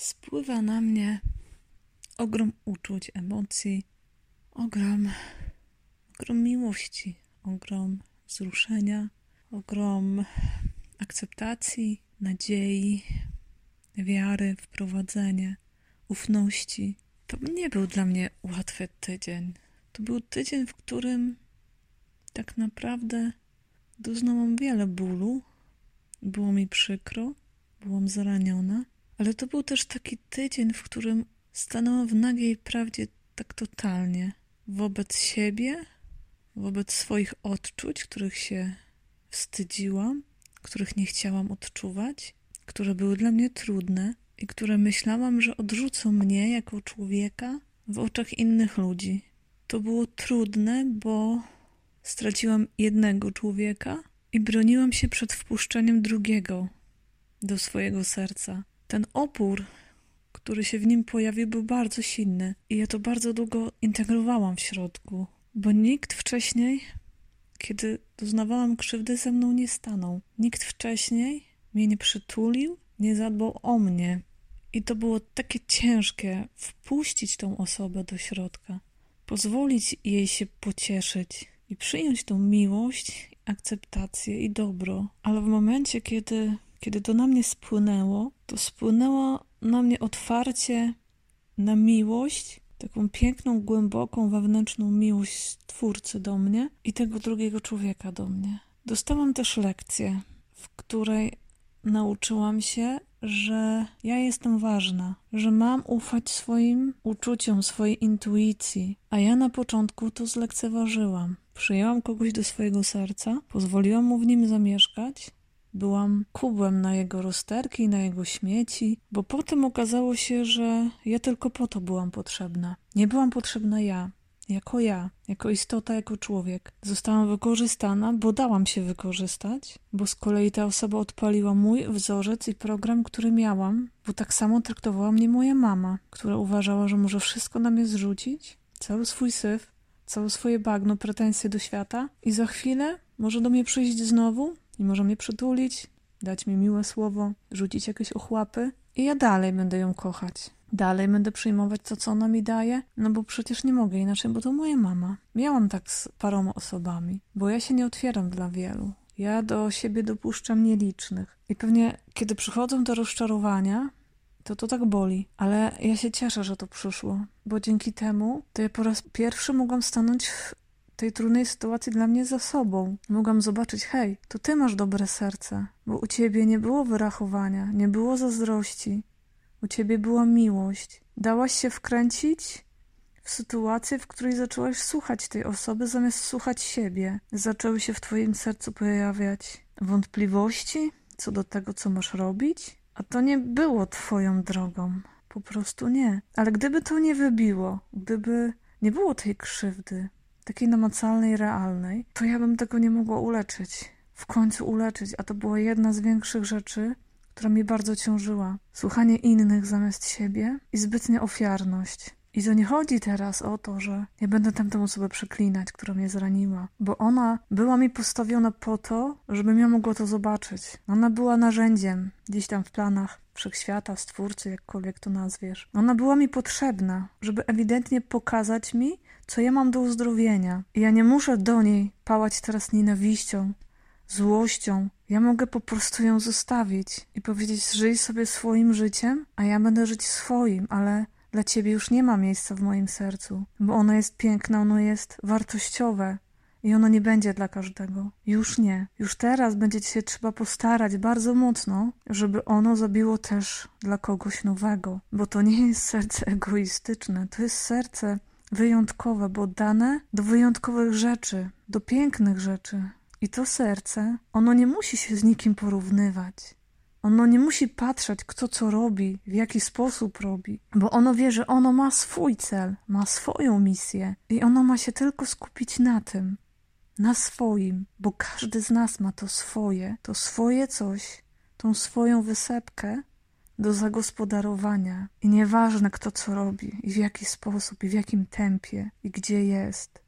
spływa na mnie ogrom uczuć, emocji, ogrom, ogrom miłości, ogrom wzruszenia, ogrom akceptacji, nadziei, wiary, wprowadzenie, ufności. To nie był dla mnie łatwy tydzień. To był tydzień, w którym tak naprawdę doznałam wiele bólu. Było mi przykro, byłam zraniona, ale to był też taki tydzień, w którym stanęłam w nagiej prawdzie tak totalnie wobec siebie, wobec swoich odczuć, których się wstydziłam, których nie chciałam odczuwać, które były dla mnie trudne i które myślałam, że odrzucą mnie jako człowieka w oczach innych ludzi. To było trudne, bo straciłam jednego człowieka i broniłam się przed wpuszczeniem drugiego do swojego serca. Ten opór, który się w nim pojawił, był bardzo silny i ja to bardzo długo integrowałam w środku, bo nikt wcześniej, kiedy doznawałam krzywdy, ze mną nie stanął. Nikt wcześniej mnie nie przytulił, nie zadbał o mnie. I to było takie ciężkie wpuścić tą osobę do środka, pozwolić jej się pocieszyć i przyjąć tą miłość, akceptację i dobro. Ale w momencie, kiedy, kiedy to na mnie spłynęło, to spłynęło na mnie otwarcie na miłość, taką piękną, głęboką, wewnętrzną miłość Twórcy do mnie i tego drugiego człowieka do mnie. Dostałam też lekcję, w której nauczyłam się, że ja jestem ważna, że mam ufać swoim uczuciom, swojej intuicji, a ja na początku to zlekceważyłam. Przyjęłam kogoś do swojego serca, pozwoliłam mu w nim zamieszkać, byłam kubłem na jego rozterki, na jego śmieci, bo potem okazało się, że ja tylko po to byłam potrzebna. Nie byłam potrzebna ja, jako ja, jako istota, jako człowiek. Zostałam wykorzystana, bo dałam się wykorzystać, bo z kolei ta osoba odpaliła mój wzorzec i program, który miałam, bo tak samo traktowała mnie moja mama, która uważała, że może wszystko na mnie zrzucić, cały swój syf, całe swoje bagno, pretensje do świata i za chwilę może do mnie przyjść znowu i może mnie przytulić, dać mi miłe słowo, rzucić jakieś ochłapy i ja dalej będę ją kochać. Dalej będę przyjmować to, co ona mi daje, no bo przecież nie mogę inaczej, bo to moja mama. Miałam tak z paroma osobami, bo ja się nie otwieram dla wielu. Ja do siebie dopuszczam nielicznych. I pewnie, kiedy przychodzą do rozczarowania, to to tak boli. Ale ja się cieszę, że to przyszło, bo dzięki temu to ja po raz pierwszy mogłam stanąć w tej trudnej sytuacji dla mnie za sobą. Mogłam zobaczyć, hej, to ty masz dobre serce, bo u ciebie nie było wyrachowania, nie było zazdrości, u ciebie była miłość. Dałaś się wkręcić w sytuację, w której zaczęłaś słuchać tej osoby zamiast słuchać siebie. Zaczęły się w twoim sercu pojawiać wątpliwości co do tego, co masz robić, a to nie było twoją drogą. Po prostu nie. Ale gdyby to nie wybiło, gdyby nie było tej krzywdy, takiej namacalnej, realnej, to ja bym tego nie mogła uleczyć. W końcu uleczyć, a to była jedna z większych rzeczy, która mi bardzo ciążyła. Słuchanie innych zamiast siebie i zbytnia ofiarność. I to nie chodzi teraz o to, że nie będę tamtą osobę przeklinać, która mnie zraniła, bo ona była mi postawiona po to, żebym ja mogła to zobaczyć. Ona była narzędziem gdzieś tam w planach wszechświata, stwórcy, jakkolwiek to nazwiesz. Ona była mi potrzebna, żeby ewidentnie pokazać mi, co ja mam do uzdrowienia. I ja nie muszę do niej pałać teraz nienawiścią, złością. Ja mogę po prostu ją zostawić i powiedzieć: żyj sobie swoim życiem, a ja będę żyć swoim, ale dla ciebie już nie ma miejsca w moim sercu, bo ono jest piękne, ono jest wartościowe. I ono nie będzie dla każdego. Już nie. Już teraz będzie się trzeba postarać bardzo mocno, żeby ono zabiło też dla kogoś nowego. Bo to nie jest serce egoistyczne, to jest serce wyjątkowe, bo dane do wyjątkowych rzeczy, do pięknych rzeczy. I to serce, ono nie musi się z nikim porównywać. Ono nie musi patrzeć, kto co robi, w jaki sposób robi, bo ono wie, że ono ma swój cel, ma swoją misję i ono ma się tylko skupić na tym, na swoim, bo każdy z nas ma to swoje, to swoje coś, tą swoją wysepkę do zagospodarowania. I nieważne, kto co robi, i w jaki sposób, i w jakim tempie, i gdzie jest,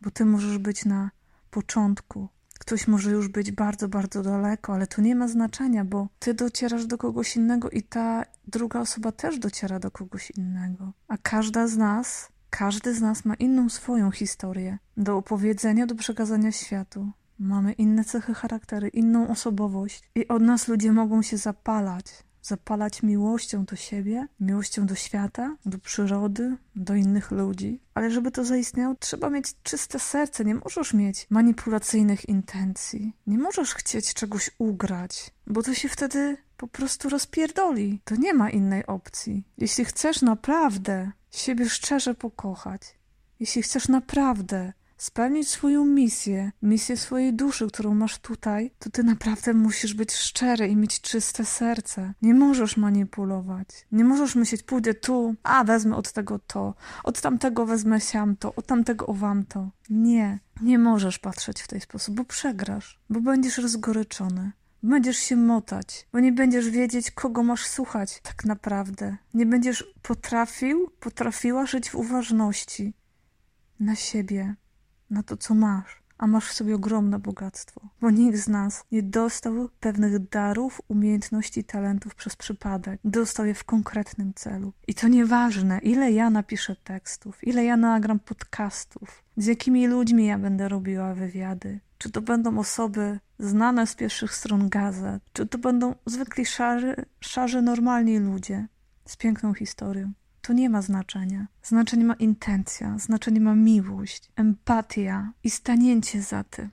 bo ty możesz być na początku, Ktoś może już być bardzo, bardzo daleko, ale to nie ma znaczenia, bo ty docierasz do kogoś innego i ta druga osoba też dociera do kogoś innego. A każda z nas, każdy z nas ma inną swoją historię do opowiedzenia, do przekazania światu. Mamy inne cechy charaktery, inną osobowość i od nas ludzie mogą się zapalać, zapalać miłością do siebie, miłością do świata, do przyrody, do innych ludzi. Ale żeby to zaistniało, trzeba mieć czyste serce. Nie możesz mieć manipulacyjnych intencji. Nie możesz chcieć czegoś ugrać, bo to się wtedy po prostu rozpierdoli. To nie ma innej opcji. Jeśli chcesz naprawdę siebie szczerze pokochać, jeśli chcesz naprawdę spełnić swoją misję, misję swojej duszy, którą masz tutaj, to ty naprawdę musisz być szczery i mieć czyste serce. Nie możesz manipulować. Nie możesz myśleć, pójdę tu, a wezmę od tego to, od tamtego wezmę siam to, od tamtego owam to. Nie, nie możesz patrzeć w ten sposób, bo przegrasz, bo będziesz rozgoryczony. Będziesz się motać, bo nie będziesz wiedzieć, kogo masz słuchać tak naprawdę. Nie będziesz potrafił, potrafiła żyć w uważności na siebie, na to, co masz, a masz w sobie ogromne bogactwo, bo nikt z nas nie dostał pewnych darów, umiejętności, talentów przez przypadek. Dostał je w konkretnym celu. I to nieważne, ile ja napiszę tekstów, ile ja nagram podcastów, z jakimi ludźmi ja będę robiła wywiady. Czy to będą osoby znane z pierwszych stron gazet, czy to będą zwykli szarzy, szarzy normalni ludzie z piękną historią to nie ma znaczenia. Znaczenie ma intencja, znaczenie ma miłość, empatia i stanięcie za tym.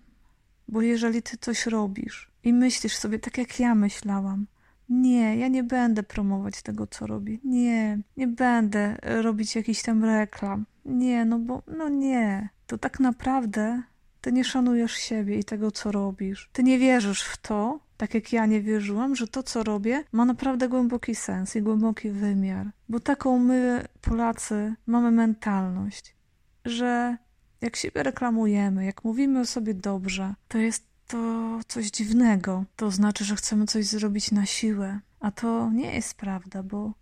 Bo jeżeli ty coś robisz i myślisz sobie tak, jak ja myślałam, nie, ja nie będę promować tego, co robię. Nie, nie będę robić jakichś tam reklam. Nie, no bo, no nie. To tak naprawdę ty nie szanujesz siebie i tego, co robisz. Ty nie wierzysz w to, tak jak ja nie wierzyłam, że to, co robię, ma naprawdę głęboki sens i głęboki wymiar. Bo taką my, Polacy, mamy mentalność, że jak siebie reklamujemy, jak mówimy o sobie dobrze, to jest to coś dziwnego. To znaczy, że chcemy coś zrobić na siłę. A to nie jest prawda, bo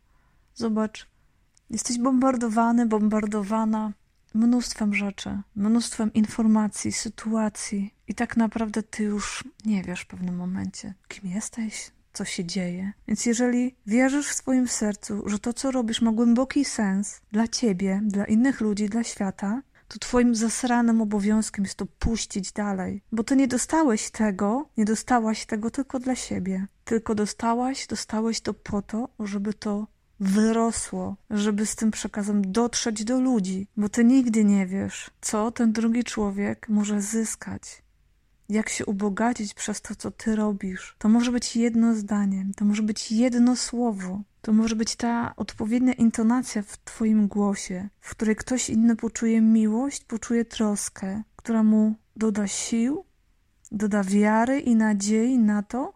zobacz, jesteś bombardowany, bombardowana mnóstwem rzeczy, mnóstwem informacji, sytuacji, i tak naprawdę ty już nie wiesz w pewnym momencie, kim jesteś, co się dzieje. Więc jeżeli wierzysz w swoim sercu, że to, co robisz, ma głęboki sens dla ciebie, dla innych ludzi, dla świata, to twoim zasranym obowiązkiem jest to puścić dalej. Bo ty nie dostałeś tego, nie dostałaś tego tylko dla siebie. Tylko dostałaś, dostałeś to po to, żeby to wyrosło, żeby z tym przekazem dotrzeć do ludzi, bo ty nigdy nie wiesz, co ten drugi człowiek może zyskać. Jak się ubogacić przez to, co ty robisz. To może być jedno zdanie, to może być jedno słowo, to może być ta odpowiednia intonacja w Twoim głosie, w której ktoś inny poczuje miłość, poczuje troskę, która mu doda sił, doda wiary i nadziei na to,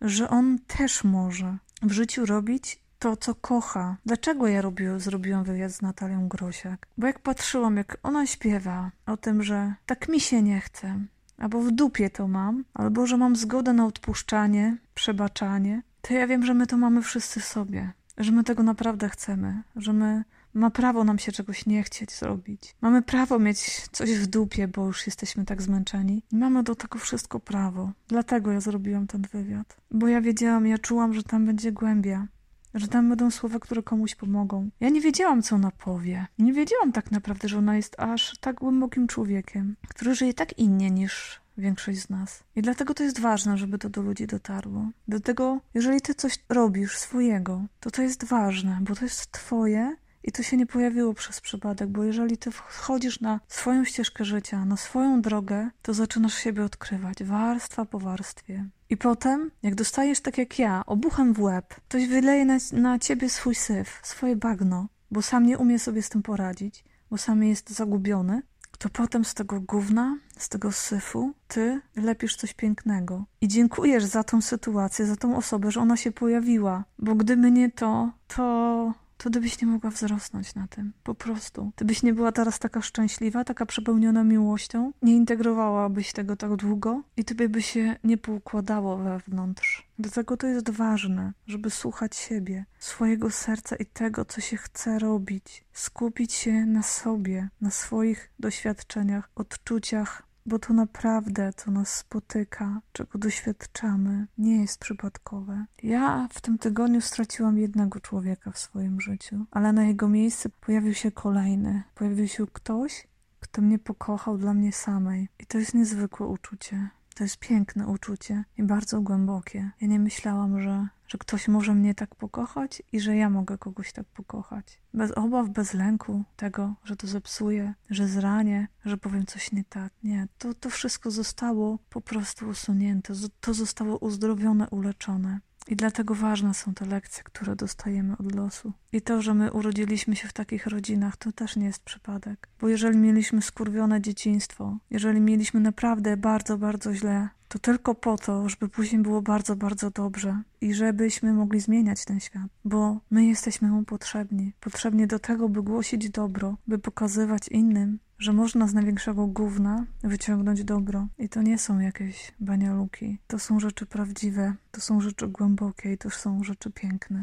że on też może w życiu robić to, co kocha. Dlaczego ja robił, zrobiłam wywiad z Natalią Grosiak? Bo jak patrzyłam, jak ona śpiewa o tym, że tak mi się nie chce, albo w dupie to mam, albo że mam zgodę na odpuszczanie, przebaczanie, to ja wiem, że my to mamy wszyscy sobie, że my tego naprawdę chcemy, że my ma prawo nam się czegoś nie chcieć zrobić. Mamy prawo mieć coś w dupie, bo już jesteśmy tak zmęczeni. Mamy do tego wszystko prawo. Dlatego ja zrobiłam ten wywiad. Bo ja wiedziałam, ja czułam, że tam będzie głębia że tam będą słowa, które komuś pomogą. Ja nie wiedziałam, co ona powie. Nie wiedziałam tak naprawdę, że ona jest aż tak głębokim człowiekiem, który żyje tak innie niż większość z nas. I dlatego to jest ważne, żeby to do ludzi dotarło. Dlatego, jeżeli ty coś robisz swojego, to to jest ważne, bo to jest twoje i to się nie pojawiło przez przypadek, bo jeżeli ty wchodzisz na swoją ścieżkę życia, na swoją drogę, to zaczynasz siebie odkrywać warstwa po warstwie. I potem, jak dostajesz tak jak ja, obuchem w łeb, ktoś wyleje na, na ciebie swój syf, swoje bagno, bo sam nie umie sobie z tym poradzić, bo sam jest zagubiony, to potem z tego gówna, z tego syfu, ty lepisz coś pięknego. I dziękujesz za tą sytuację, za tą osobę, że ona się pojawiła, bo gdyby nie to, to to ty byś nie mogła wzrosnąć na tym. Po prostu. Ty byś nie była teraz taka szczęśliwa, taka przepełniona miłością, nie integrowałabyś tego tak długo i tobie by się nie poukładało wewnątrz. Dlatego to jest ważne, żeby słuchać siebie, swojego serca i tego, co się chce robić. Skupić się na sobie, na swoich doświadczeniach, odczuciach, bo to naprawdę, co nas spotyka, czego doświadczamy, nie jest przypadkowe. Ja w tym tygodniu straciłam jednego człowieka w swoim życiu, ale na jego miejsce pojawił się kolejny. Pojawił się ktoś, kto mnie pokochał dla mnie samej. I to jest niezwykłe uczucie. To jest piękne uczucie i bardzo głębokie. Ja nie myślałam, że, że ktoś może mnie tak pokochać i że ja mogę kogoś tak pokochać. Bez obaw, bez lęku tego, że to zepsuje, że zranię, że powiem coś nie tak. Nie, to, to wszystko zostało po prostu usunięte. To zostało uzdrowione, uleczone. I dlatego ważne są te lekcje, które dostajemy od losu. I to, że my urodziliśmy się w takich rodzinach, to też nie jest przypadek. Bo jeżeli mieliśmy skurwione dzieciństwo, jeżeli mieliśmy naprawdę bardzo, bardzo źle, to tylko po to, żeby później było bardzo, bardzo dobrze i żebyśmy mogli zmieniać ten świat, bo my jesteśmy mu potrzebni. Potrzebni do tego, by głosić dobro, by pokazywać innym, że można z największego gówna wyciągnąć dobro. I to nie są jakieś banialuki. To są rzeczy prawdziwe, to są rzeczy głębokie i to są rzeczy piękne.